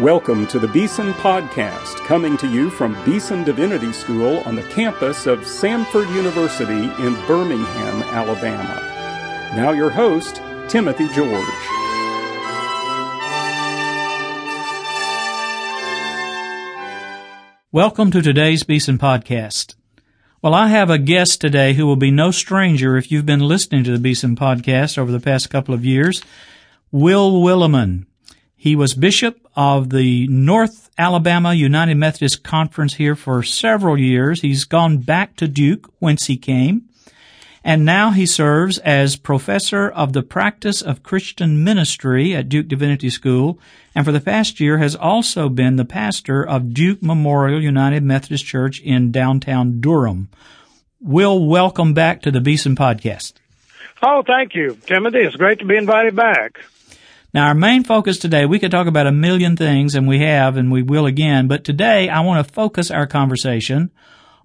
Welcome to the Beeson Podcast, coming to you from Beeson Divinity School on the campus of Samford University in Birmingham, Alabama. Now, your host, Timothy George. Welcome to today's Beeson Podcast. Well, I have a guest today who will be no stranger if you've been listening to the Beeson Podcast over the past couple of years. Will Willimon. He was bishop of the North Alabama United Methodist Conference here for several years. He's gone back to Duke, whence he came. And now he serves as professor of the practice of Christian ministry at Duke Divinity School, and for the past year has also been the pastor of Duke Memorial United Methodist Church in downtown Durham. Will, welcome back to the Beeson Podcast. Oh, thank you, Timothy. It's great to be invited back. Now, our main focus today, we could talk about a million things, and we have, and we will again, but today I want to focus our conversation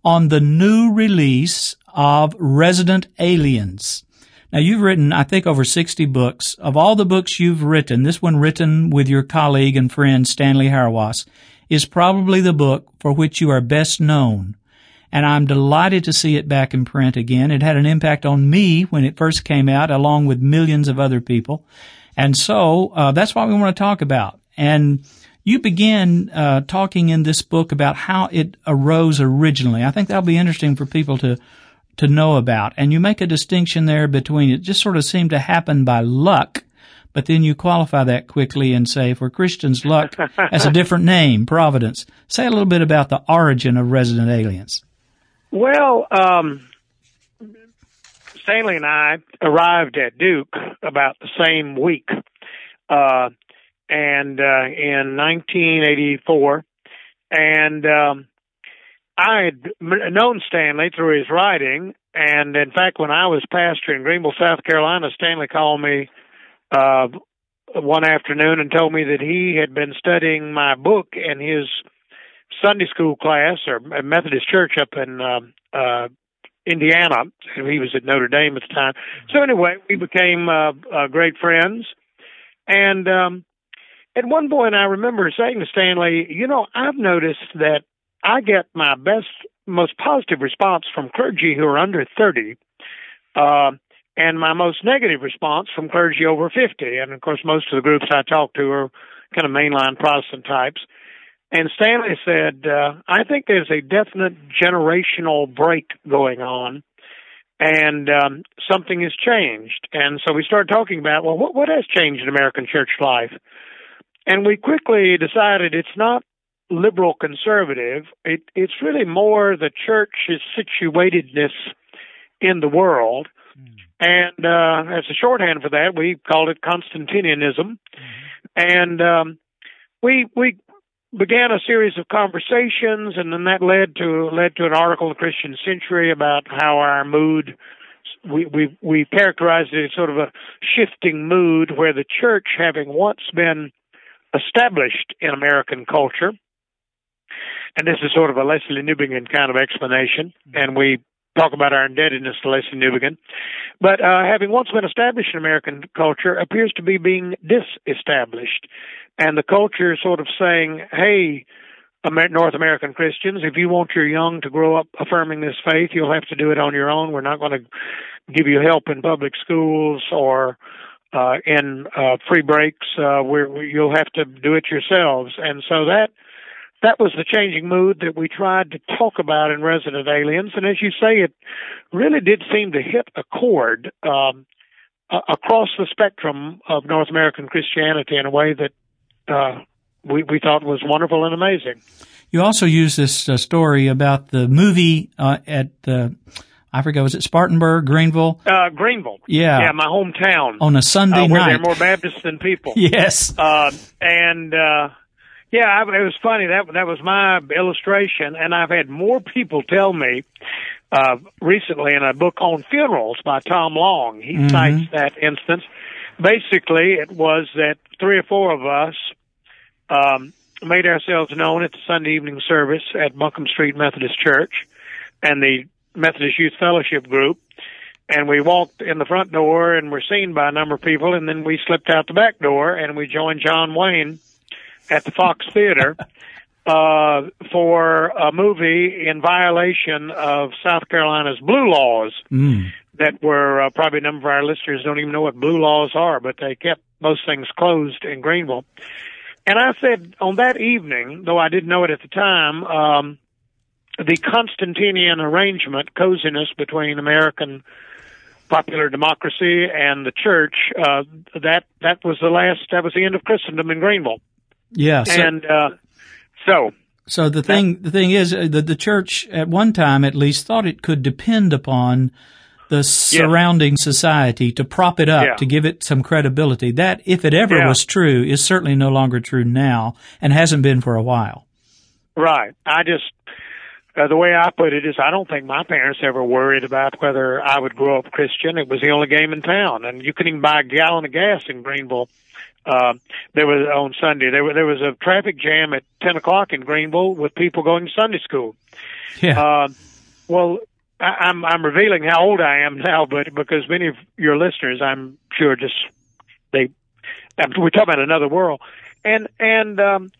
on the new release of Resident Aliens. Now, you've written, I think, over 60 books. Of all the books you've written, this one written with your colleague and friend Stanley Hauerwas is probably the book for which you are best known. And I'm delighted to see it back in print again. It had an impact on me when it first came out, along with millions of other people. And so uh, that's what we want to talk about. And you begin uh, talking in this book about how it arose originally. I think that'll be interesting for people to to know about. And you make a distinction there between it just sort of seemed to happen by luck, but then you qualify that quickly and say for Christians, luck has a different name, providence. Say a little bit about the origin of resident aliens. Well, um, Stanley and I arrived at Duke about the same week, uh, and uh, in 1984, and um, I had known Stanley through his writing, and in fact, when I was pastor in Greenville, South Carolina, Stanley called me uh, one afternoon and told me that he had been studying my book in his Sunday school class or Methodist church up in uh, uh, Indiana. He was at Notre Dame at the time. So anyway, we became uh, uh, great friends. And um, at one point, I remember saying to Stanley, "You know, I've noticed that I get my best, most positive response from clergy who are under 30, uh, and my most negative response from clergy over 50. And of course, most of the groups I talk to are kind of mainline Protestant types." And Stanley said, uh, I think there's a definite generational break going on and um, something has changed. And so we started talking about, well, what, what has changed in American church life? And we quickly decided it's not liberal conservative. It, it's really more the church's situatedness in the world. Mm. And uh, as a shorthand for that, we called it Constantinianism. Mm. And um, we we began a series of conversations, and then that led to led to an article in the Christian Century about how our mood we we we characterized it as sort of a shifting mood where the church, having once been established in American culture, and this is sort of a Lesslie Newbigin kind of explanation, and we talk about our indebtedness to Lesslie Newbigin, but uh, having once been established in American culture, appears to be being disestablished and the culture is sort of saying, "Hey, North American Christians, if you want your young to grow up affirming this faith, you'll have to do it on your own. We're not going to give you help in public schools or uh, in uh, free breaks. Uh, where you'll have to do it yourselves." And so that that was the changing mood that we tried to talk about in Resident Aliens. And as you say, it really did seem to hit a chord um, across the spectrum of North American Christianity in a way that uh, we we thought was wonderful and amazing. You also use this uh, story about the movie uh, at the. I forget, was it Spartanburg, Greenville? Uh, Greenville. Yeah. Yeah, my hometown. On a Sunday uh, night. Where there are more Baptists than people. yes. Uh, and, uh, yeah, I, it was funny. That, that was my illustration. And I've had more people tell me, uh, recently in a book on funerals by Tom Long. He mm-hmm. cites that instance. Basically, it was that three or four of us um, made ourselves known at the Sunday evening service at Buncombe Street Methodist Church and the Methodist Youth Fellowship Group. And we walked in the front door and were seen by a number of people, and then we slipped out the back door and we joined John Wayne at the Fox Theater uh, for a movie in violation of South Carolina's blue laws. Mm. That were uh, probably a number of our listeners don't even know what blue laws are, but they kept most things closed in Greenville. And I said on that evening, though I didn't know it at the time, um, the Constantinian arrangement, coziness between American popular democracy and the church, uh, that that was the last, that was the end of Christendom in Greenville. Yeah. So, and uh, so. So the thing, the thing is uh, that the church at one time at least thought it could depend upon the surrounding yeah. society to prop it up, yeah. to give it some credibility. That, if it ever yeah. was true, is certainly no longer true now and hasn't been for a while. Right. I just, uh, the way I put it is I don't think my parents ever worried about whether I would grow up Christian. It was the only game in town, and you couldn't even buy a gallon of gas in Greenville. Uh, there was on Sunday. There, there was a traffic jam at ten o'clock in Greenville with people going to Sunday school. Yeah. Uh, well, I, I'm I'm revealing how old I am now, but because many of your listeners, I'm sure, just they we're talking about another world, and and um,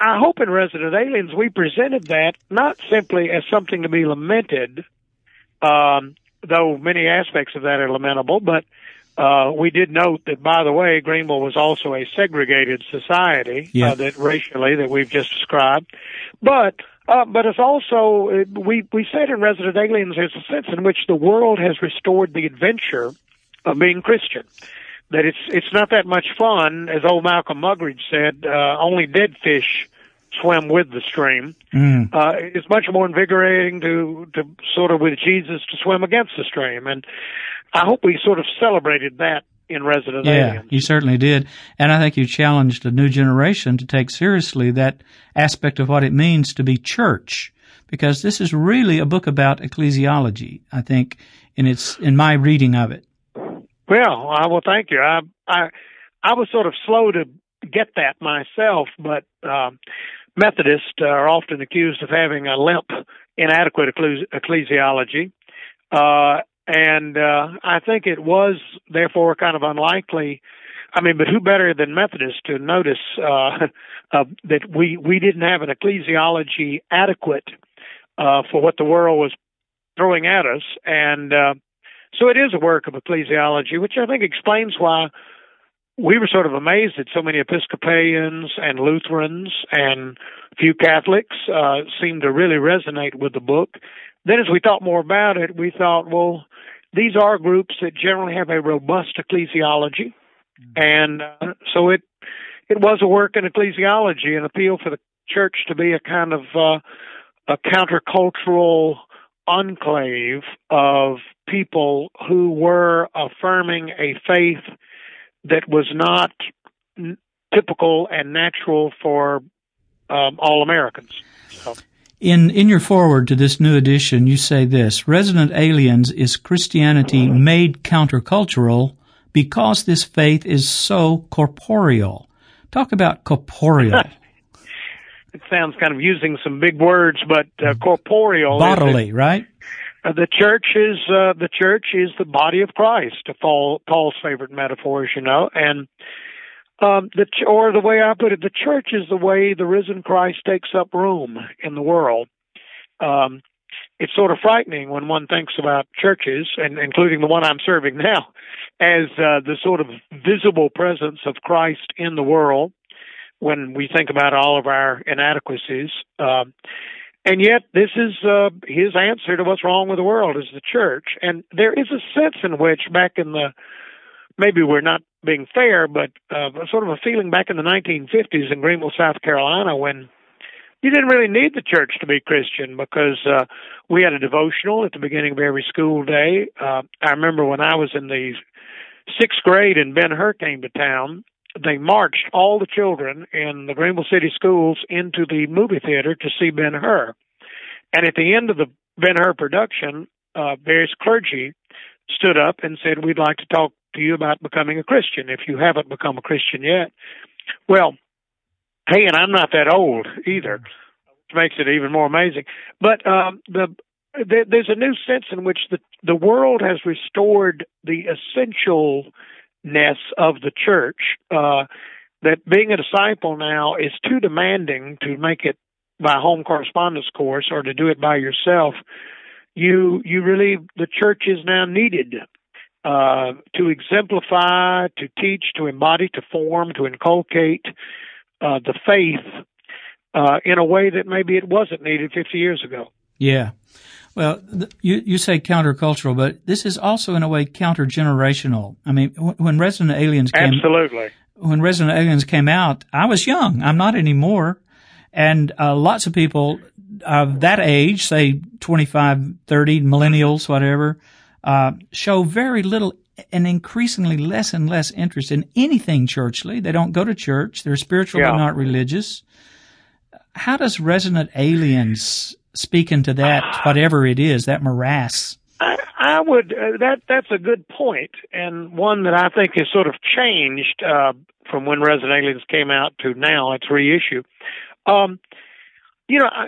I hope in Resident Aliens we presented that not simply as something to be lamented, um, though many aspects of that are lamentable, but uh, we did note that, by the way, Greenville was also a segregated society yeah. uh, that racially that we've just described, but uh, but it's also uh, we we said in Resident Aliens there's a sense in which the world has restored the adventure of being Christian that it's it's not that much fun, as old Malcolm Muggeridge said. Uh, only dead fish swim with the stream. Mm. Uh, it's much more invigorating to to sort of with Jesus to swim against the stream, and I hope we sort of celebrated that in Resident yeah, Aliens. you certainly did, and I think you challenged a new generation to take seriously that aspect of what it means to be church, because this is really a book about ecclesiology. I think in its in my reading of it. Well, I will thank you. I I I was sort of slow to get that myself, but um, Methodists are often accused of having a limp, inadequate ecclesiology, uh, and uh, I think it was therefore kind of unlikely. I mean, but who better than Methodists to notice uh, that we we didn't have an ecclesiology adequate uh, for what the world was throwing at us, and uh, so it is a work of ecclesiology, which I think explains why we were sort of amazed that so many Episcopalians and Lutherans and few Catholics uh, seemed to really resonate with the book. Then, as we thought more about it, we thought, well, these are groups that generally have a robust ecclesiology, and uh, so it it was a work in ecclesiology, an appeal for the church to be a kind of uh, a countercultural enclave of people who were affirming a faith that was not n- typical and natural for um, all Americans. So. In in your foreword to this new edition, you say this: Resident Aliens is Christianity made countercultural because this faith is so corporeal. Talk about corporeal. it sounds kind of using some big words, but uh, corporeal, bodily, right? Uh, the church is uh, the church is the body of Christ, to Paul, Paul's favorite metaphor, as you know, and um, the ch- or the way I put it, the church is the way the risen Christ takes up room in the world. Um, it's sort of frightening when one thinks about churches, and including the one I'm serving now, as uh, the sort of visible presence of Christ in the world. When we think about all of our inadequacies, um, and yet, this is uh, his answer to what's wrong with the world is the church. And there is a sense in which, back in the maybe we're not being fair, but uh, sort of a feeling back in the 1950s in Greenville, South Carolina, when you didn't really need the church to be Christian because uh, we had a devotional at the beginning of every school day. Uh, I remember when I was in the sixth grade and Ben Hur came to town, they marched all the children in the Greenville City schools into the movie theater to see Ben Hur. And at the end of the Ben Hur production, uh, various clergy stood up and said, We'd like to talk to you about becoming a Christian if you haven't become a Christian yet. Well, hey, and I'm not that old either, which makes it even more amazing. But um, the there's a new sense in which the the world has restored the essential ness of the church. Uh, that being a disciple now is too demanding to make it by home correspondence course or to do it by yourself. You you really the church is now needed uh, to exemplify, to teach, to embody, to form, to inculcate uh, the faith uh, in a way that maybe it wasn't needed 50 years ago. Yeah. Well, you you say countercultural, but this is also in a way countergenerational. I mean, when Resident Aliens came, absolutely, when Resident Aliens came out, I was young. I'm not anymore, and uh, lots of people of that age, say 25, 30, millennials, whatever, uh, show very little and increasingly less and less interest in anything churchly. They don't go to church. They're spiritual yeah. but not religious. How does Resident Aliens speak into that, whatever it is, that morass? I, I would uh, that that's a good point, and one that I think has sort of changed uh, from when Resident Aliens came out to now. Its reissue. Um, you know, I,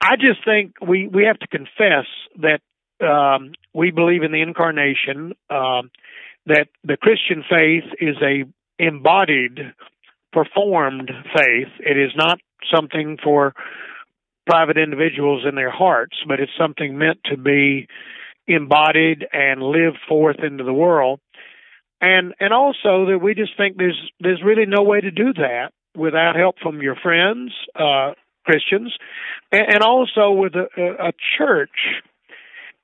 I just think we we have to confess that um, we believe in the incarnation. Um, that the Christian faith is a embodied, performed faith. It is not something for private individuals in their hearts, but it's something meant to be embodied and live forth into the world. And and also that we just think there's there's really no way to do that without help from your friends, uh, Christians, and, and also with a, a church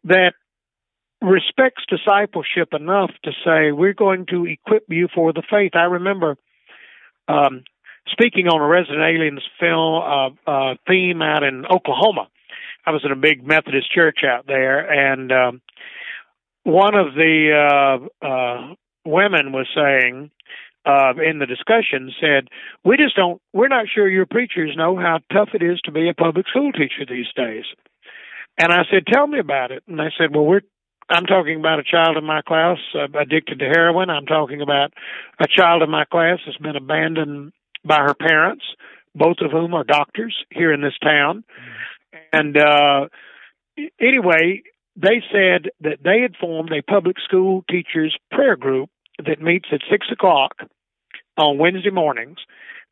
that respects discipleship enough to say we're going to equip you for the faith. I remember um, speaking on a Resident Aliens film uh, uh, theme out in Oklahoma. I was in a big Methodist church out there, and um, one of the uh, uh, women was saying uh, in the discussion said, "We just don't. We're not sure your preachers know how tough it is to be a public school teacher these days." And I said, "Tell me about it." And they said, "Well, we're I'm talking about a child in my class uh, addicted to heroin. I'm talking about a child in my class that's been abandoned by her parents, both of whom are doctors here in this town. And uh, anyway, they said that they had formed a public school teachers prayer group that meets at six o'clock on Wednesday mornings,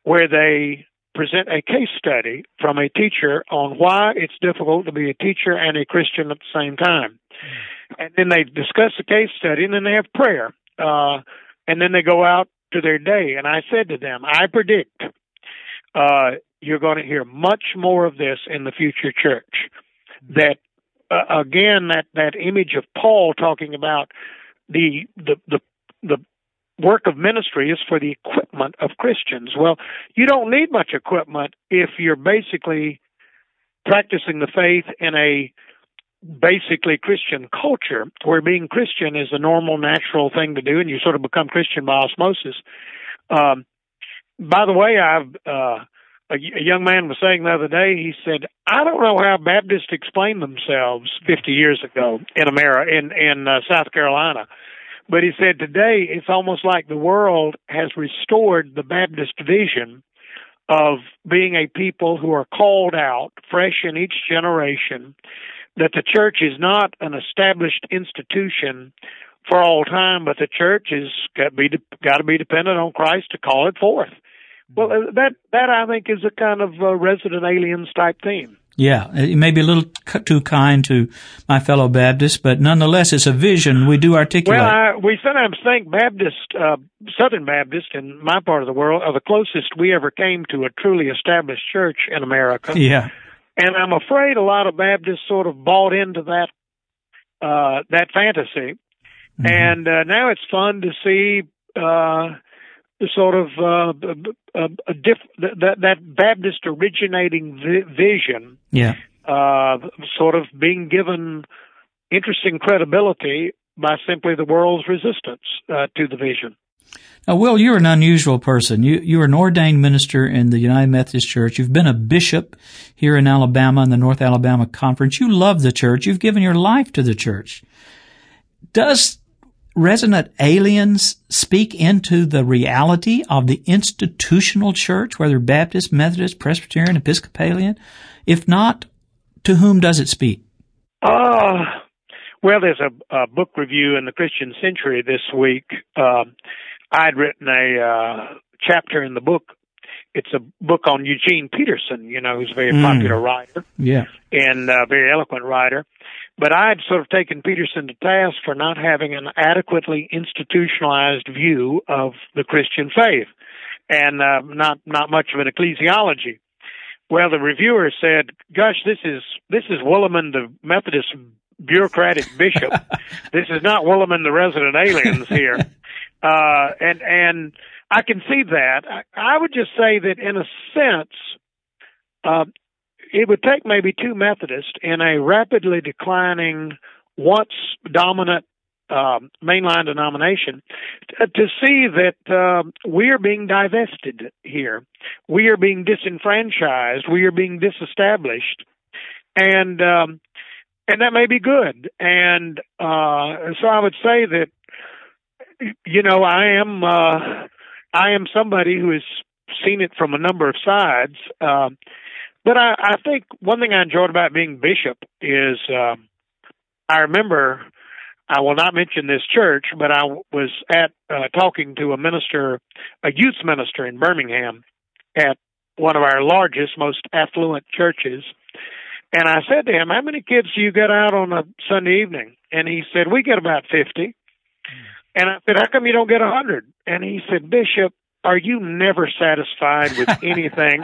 where they present a case study from a teacher on why it's difficult to be a teacher and a Christian at the same time. And then they discuss the case study and then they have prayer. Uh, and then they go out to their day. And I said to them, I predict uh, you're going to hear much more of this in the future church. That uh, again, that that image of Paul talking about the the the the work of ministry is for the equipment of Christians. Well, you don't need much equipment if you're basically practicing the faith in a basically Christian culture where being Christian is a normal, natural thing to do, and you sort of become Christian by osmosis. Um, by the way, I've uh, a, a young man was saying the other day. He said, "I don't know how Baptists explained themselves 50 years ago in America, in in uh, South Carolina." But he said today it's almost like the world has restored the Baptist vision of being a people who are called out, fresh in each generation, that the church is not an established institution for all time, but the church is got to be got to be dependent on Christ to call it forth. Well, uh, that that I think is a kind of a resident aliens type theme. Yeah, it may be a little too kind to my fellow Baptists, but nonetheless, it's a vision we do articulate. Well, I, we sometimes think Baptist, uh, Southern Baptist, in my part of the world, are the closest we ever came to a truly established church in America. Yeah. And I'm afraid a lot of Baptists sort of bought into that uh, that fantasy, mm-hmm. and uh, now it's fun to see uh, the sort of uh, a, a diff, that that Baptist originating vi- vision, yeah, uh, sort of being given interesting credibility by simply the world's resistance uh, to the vision. Now, Will, you're an unusual person. You, you're an ordained minister in the United Methodist Church. You've been a bishop here in Alabama in the North Alabama Conference. You love the church. You've given your life to the church. Does Resident Aliens speak into the reality of the institutional church, whether Baptist, Methodist, Presbyterian, Episcopalian? If not, to whom does it speak? Uh, well, there's a, a book review in the Christian Century this week. Uh, I'd written a uh, chapter in the book. It's a book on Eugene Peterson, you know, who's a very Mm. popular writer Yeah. and a very eloquent writer. But I had sort of taken Peterson to task for not having an adequately institutionalized view of the Christian faith and uh, not not much of an ecclesiology. Well, the reviewer said, "Gosh, this is this is Willimon, the Methodist bureaucratic bishop. this is not Willimon, the resident aliens here." Uh, and and I can see that. I, I would just say that in a sense, uh, it would take maybe two Methodists in a rapidly declining, once dominant um, mainline denomination t- to see that uh, we are being divested here. We are being disenfranchised. We are being disestablished, and um, and that may be good. And uh, so I would say that you know I am uh, I am somebody who has seen it from a number of sides. Um, but I, I think one thing I enjoyed about being bishop is um, I remember I will not mention this church, but I was at uh, talking to a minister, a youth minister in Birmingham, at one of our largest, most affluent churches, and I said to him, "How many kids do you get out on a Sunday evening?" And he said, "We get about 50. And I said, "How come you don't get a hundred?" And he said, "Bishop, are you never satisfied with anything?"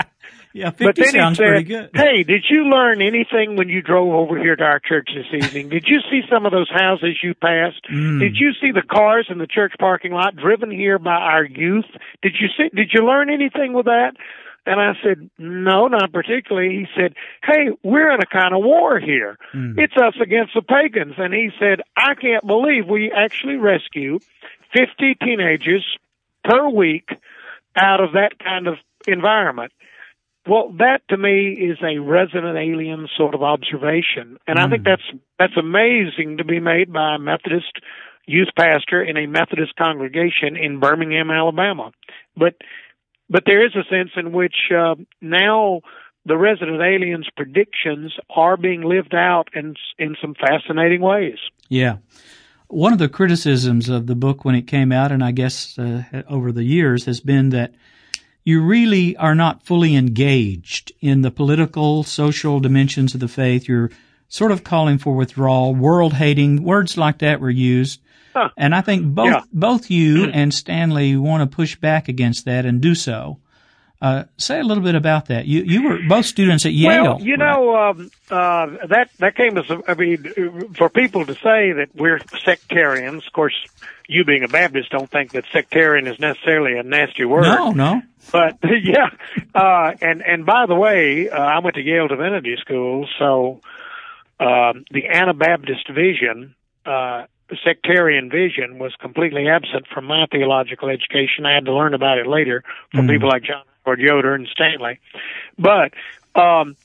Yeah, 50 but then sounds he pretty said, good. "Hey, did you learn anything when you drove over here to our church this evening? Did you see some of those houses you passed? Mm. Did you see the cars in the church parking lot driven here by our youth? Did you see? Did you learn anything with that?" And I said, "No, not particularly." He said, "Hey, we're in a kind of war here. Mm. It's us against the pagans." And he said, "I can't believe we actually rescue 50 teenagers per week out of that kind of environment." Well, that to me is a resident alien sort of observation, and I think Mm. that's that's amazing to be made by a Methodist youth pastor in a Methodist congregation in Birmingham, Alabama. But but there is a sense in which uh, now the resident aliens' predictions are being lived out in in some fascinating ways. Yeah. One of the criticisms of the book when it came out, and I guess uh, over the years, has been that you really are not fully engaged in the political, social dimensions of the faith. You're sort of calling for withdrawal, world hating, words like that were used. Huh. And I think both, Yeah. both you and Stanley want to push back against that and do so. Uh, say a little bit about that. You, you were both students at Yale. Well, you right? know um, uh, that that came as a, I mean, for people to say that we're sectarians. Of course, you being a Baptist don't think that sectarian is necessarily a nasty word. no, no. But yeah, uh, and and by the way, uh, I went to Yale Divinity School, so um, the Anabaptist vision, uh, sectarian vision, was completely absent from my theological education. I had to learn about it later from Mhm. people like John Howard Yoder and Stanley. But um,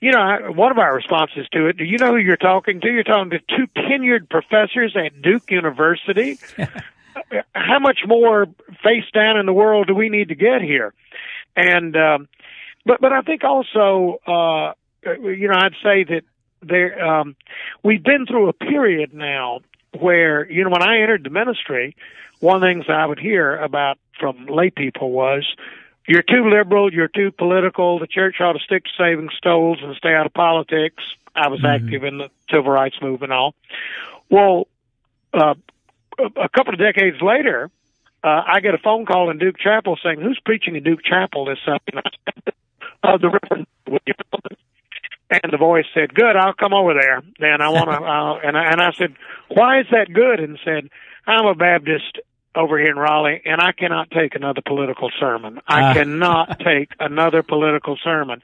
you know, I- one of our responses to it. Do you know who you're talking to? You're talking to two tenured professors at Duke University how much more face down in the world do we need to get here? And um, but but I think also uh, you know I'd say that there um, we've been through a period now where you know when I entered the ministry, one of the things I would hear about from lay people was you're too liberal, you're too political. The church ought to stick to saving souls and stay out of politics. I was Mhm. active in the civil rights movement and all. Well, uh, a couple of decades later, uh, I get a phone call in Duke Chapel saying, "Who's preaching in Duke Chapel this Sunday?" uh, the Reverend Willimon. And the voice said, "Good, I'll come over there." Then I want to, uh, and I, and I said, "Why is that good?" And said, "I'm a Baptist over here in Raleigh, and I cannot take another political sermon. I Ah. cannot take another political sermon."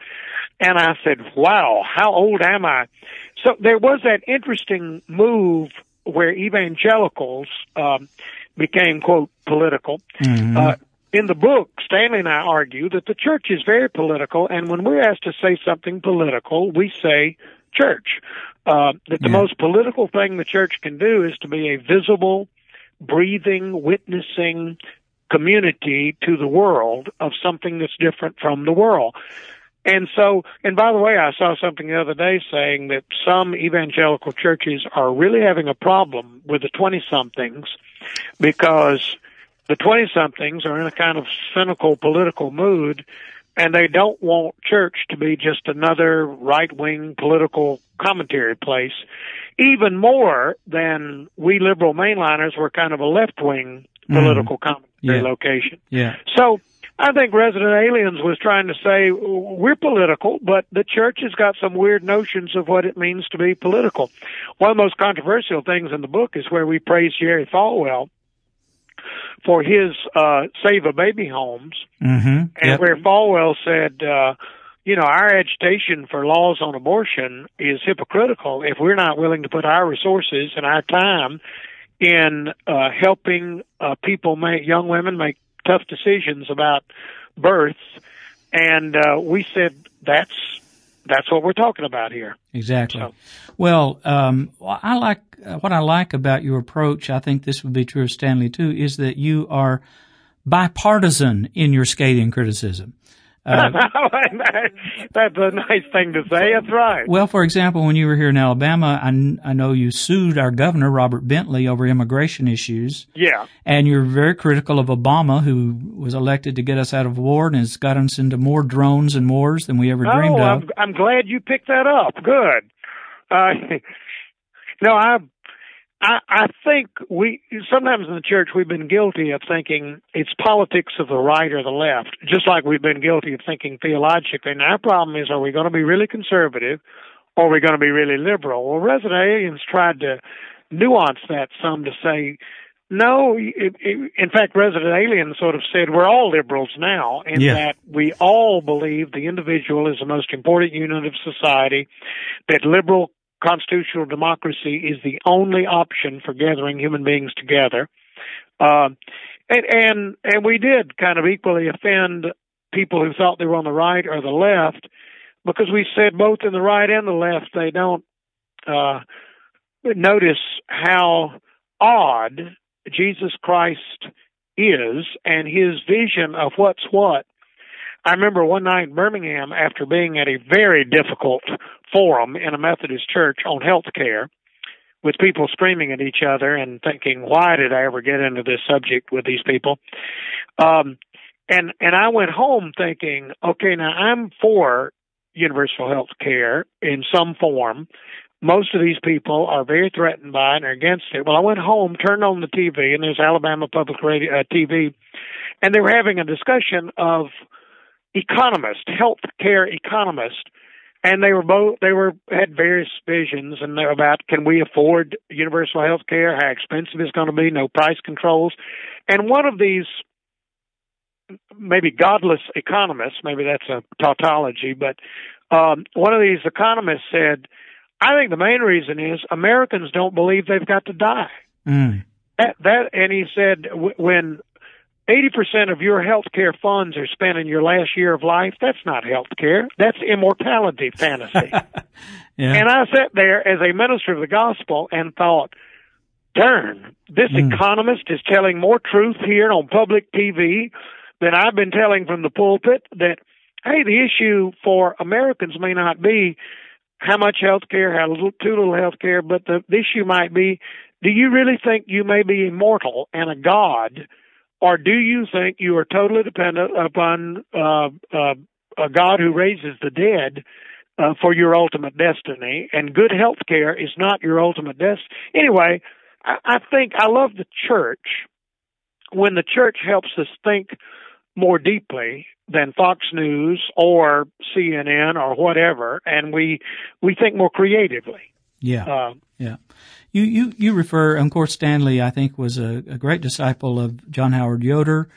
And I said, "Wow, how old am I?" So there was that interesting move where evangelicals um, became quote political. Mhm. Uh, in the book, Stanley and I argue that the church is very political, and when we're asked to say something political, we say church. Uh, that the Yeah. most political thing the church can do is to be a visible, breathing, witnessing community to the world of something that's different from the world. And so, and by the way, I saw something the other day saying that some evangelical churches are really having a problem with the 20 somethings because the 20 somethings are in a kind of cynical political mood and they don't want church to be just another right wing political commentary place, even more than we liberal mainliners were kind of a left wing political mm. commentary yeah. location. Yeah. So I think Resident Aliens was trying to say we're political, but the church has got some weird notions of what it means to be political. One of the most controversial things in the book is where we praise Jerry Falwell for his uh, Save a Baby homes, mm-hmm. and yep. where Falwell said, uh, you know, our agitation for laws on abortion is hypocritical if we're not willing to put our resources and our time in uh, helping uh, people make young women make tough decisions about births. And uh, we said that's that's what we're talking about here. Exactly. So. Well, um, I like uh, what I like about your approach. I think this would be true of Stanley too. Is that you are bipartisan in your scathing criticism. Uh, That's a nice thing to say. That's right. Well, for example, when you were here in Alabama, I, I know you sued our governor, Robert Bentley, over immigration issues. Yeah. And you're very critical of Obama, who was elected to get us out of war and has got us into more drones and wars than we ever oh, dreamed of. I'm, I'm glad you picked that up. Good. Uh, no, I I, I think we sometimes in the church we've been guilty of thinking it's politics of the right or the left, just like we've been guilty of thinking theologically. And our problem is, are we going to be really conservative, or are we going to be really liberal? Well, Resident Aliens tried to nuance that some to say, no. It, it, in fact, Resident Aliens sort of said we're all liberals now, in yeah. that we all believe the individual is the most important unit of society. That liberal constitutional democracy is the only option for gathering human beings together. Uh, and, and, and we did kind of equally offend people who thought they were on the right or the left because we said both in the right and the left they don't, uh, notice how odd Jesus Christ is and his vision of what's what I remember one night in Birmingham after being at a very difficult forum in a Methodist church on health care with people screaming at each other and thinking, why did I ever get into this subject with these people? Um, and, and I went home thinking, okay, now I'm for universal health care in some form. Most of these people are very threatened by it and are against it. Well, I went home, turned on the TV, and there's Alabama Public Radio uh, TV, and they were having a discussion of economist, health care economist, and they were both they were had various visions and they're about can we afford universal health care, how expensive it's going to be, no price controls, and one of these maybe godless economists, maybe that's a tautology, but um, one of these economists said, "I think the main reason is Americans don't believe they've got to die." Mm. That, that, and he said when 80% of your health care funds are spent in your last year of life. That's not health care. That's immortality fantasy. yeah. And I sat there as a minister of the gospel and thought, darn, this mm. economist is telling more truth here on public TV than I've been telling from the pulpit that, hey, the issue for Americans may not be how much health care, how little, too little health care, but the, the issue might be, do you really think you may be immortal and a God or do you think you are totally dependent upon uh, uh, a God who raises the dead uh, for your ultimate destiny? And good health care is not your ultimate destiny. Anyway, I, I think I love the church when the church helps us think more deeply than Fox News or CNN or whatever, and we we think more creatively. Yeah, uh, yeah. You, you, you refer, of course, Stanley, I think, was a, a great disciple of John Howard Yoder.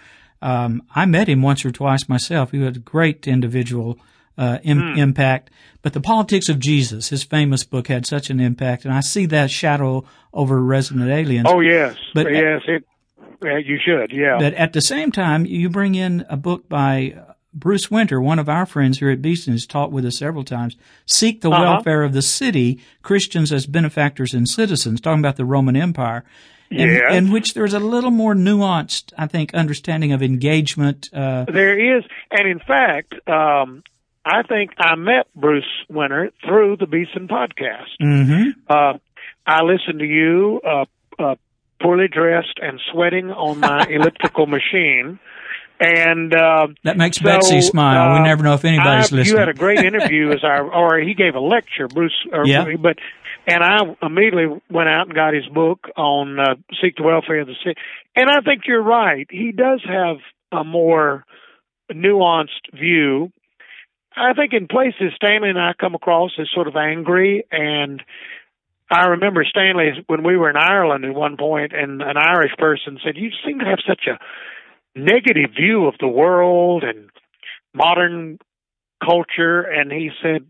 Um, I met him once or twice myself. He had a great individual uh, Im- mm. impact. But the politics of Jesus, his famous book, had such an impact, and I see that shadow over Resident Aliens. Oh yes, but yes, it. You should, yeah. But at the same time, you bring in a book by Bruce Winter, one of our friends here at Beeson, has taught with us several times, seek the uh-huh. welfare of the city, Christians as benefactors and citizens, talking about the Roman Empire. In, yes. in which there's a little more nuanced, I think, understanding of engagement. Uh, there is, and in fact, um, I think I met Bruce Winter through the Beeson podcast. Mm-hmm. Uh, I listened to you, uh, uh, poorly dressed and sweating on my elliptical machine. And uh, that makes so, Betsy smile. Uh, we never know if anybody's I, listening. You had a great interview as our, or he gave a lecture, Bruce. Or, yeah. But and I immediately went out and got his book on uh, seek the welfare of the sick. And I think you're right. He does have a more nuanced view. I think in places Stanley and I come across as sort of angry and I remember Stanley when we were in Ireland at one point and an Irish person said, You seem to have such a negative view of the world and modern culture and he said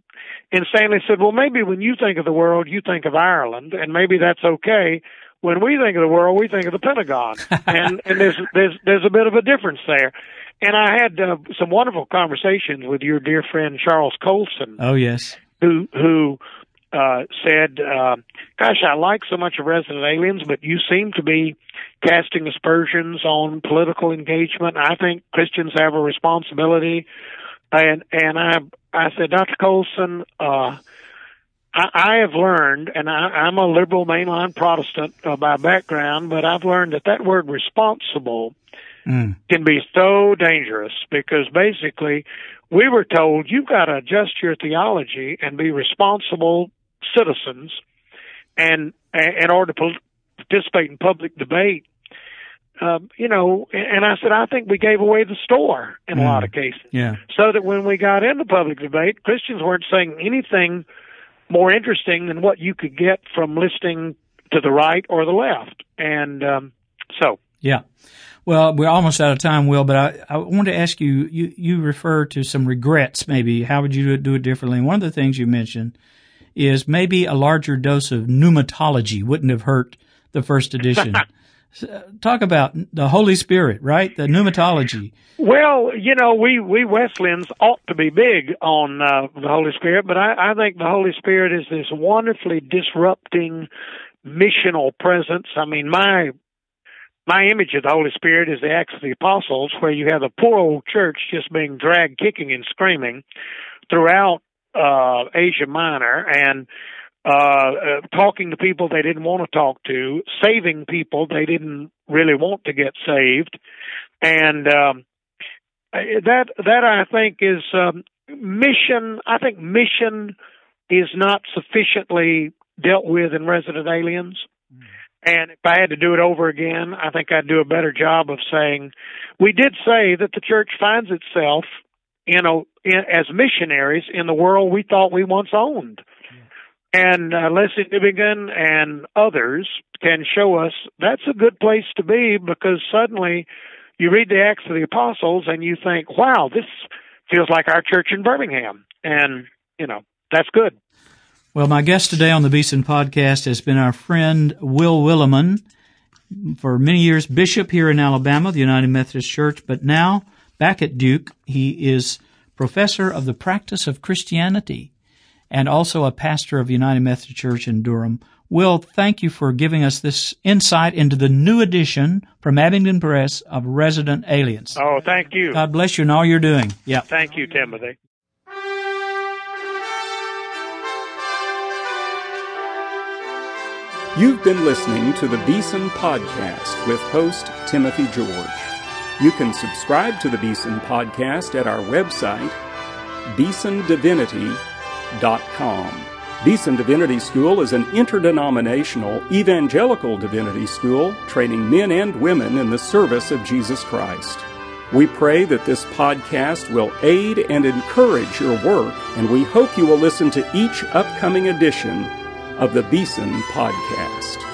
and Stanley said, Well maybe when you think of the world you think of Ireland and maybe that's okay. When we think of the world we think of the Pentagon. and and there's there's there's a bit of a difference there. And I had uh, some wonderful conversations with your dear friend Charles Colson. Oh yes. Who who uh, said, uh, "Gosh, I like so much of Resident Aliens, but you seem to be casting aspersions on political engagement. I think Christians have a responsibility." And and I I said, Dr. Colson, uh, I, I have learned, and I, I'm a liberal mainline Protestant uh, by background, but I've learned that that word "responsible." Mm. can be so dangerous because basically we were told you've got to adjust your theology and be responsible citizens and in order to participate in public debate um, you know and i said i think we gave away the store in Mm. a lot of cases Yeah. so that when we got into public debate christians weren't saying anything more interesting than what you could get from listening to the right or the left and um, so Yeah. Well, we're almost out of time, Will, but I, I want to ask you, you, you refer to some regrets, maybe. How would you do it, do it differently? And one of the things you mentioned is maybe a larger dose of pneumatology wouldn't have hurt the first edition. Talk about the Holy Spirit, right? The pneumatology. Well, you know, we we Wesleyans ought to be big on uh, the Holy Spirit, but I, I think the Holy Spirit is this wonderfully disrupting missional presence. I mean, my my image of the Holy Spirit is the Acts of the Apostles, where you have the poor old church just being dragged kicking and screaming throughout uh, Asia Minor and uh, uh, talking to people they didn't want to talk to, saving people they didn't really want to get saved, and um, that that I think is um, mission. I think mission is not sufficiently dealt with in Resident Aliens. And if I had to do it over again, I think I'd do a better job of saying, we did say that the church finds itself, you know, as missionaries in the world we thought we once owned. And uh, Lesslie Newbigin and others can show us that's a good place to be because suddenly you read the Acts of the Apostles and you think, wow, this feels like our church in Birmingham. And, you know, that's good. Well, my guest today on the Beeson podcast has been our friend Will Willimon, for many years bishop here in Alabama, the United Methodist Church, but now back at Duke, he is professor of the practice of Christianity and also a pastor of United Methodist Church in Durham. Will, thank you for giving us this insight into the new edition from Abingdon Press of Resident Aliens. Oh, thank you. God bless you and all you're doing. Yeah. Thank you, Timothy. You've been listening to the Beeson Podcast with host Timothy George. You can subscribe to the Beeson Podcast at our website, beesondivinity.com. Beeson Divinity School is an interdenominational evangelical divinity school training men and women in the service of Jesus Christ. We pray that this podcast will aid and encourage your work, and we hope you will listen to each upcoming edition of the Beeson Podcast.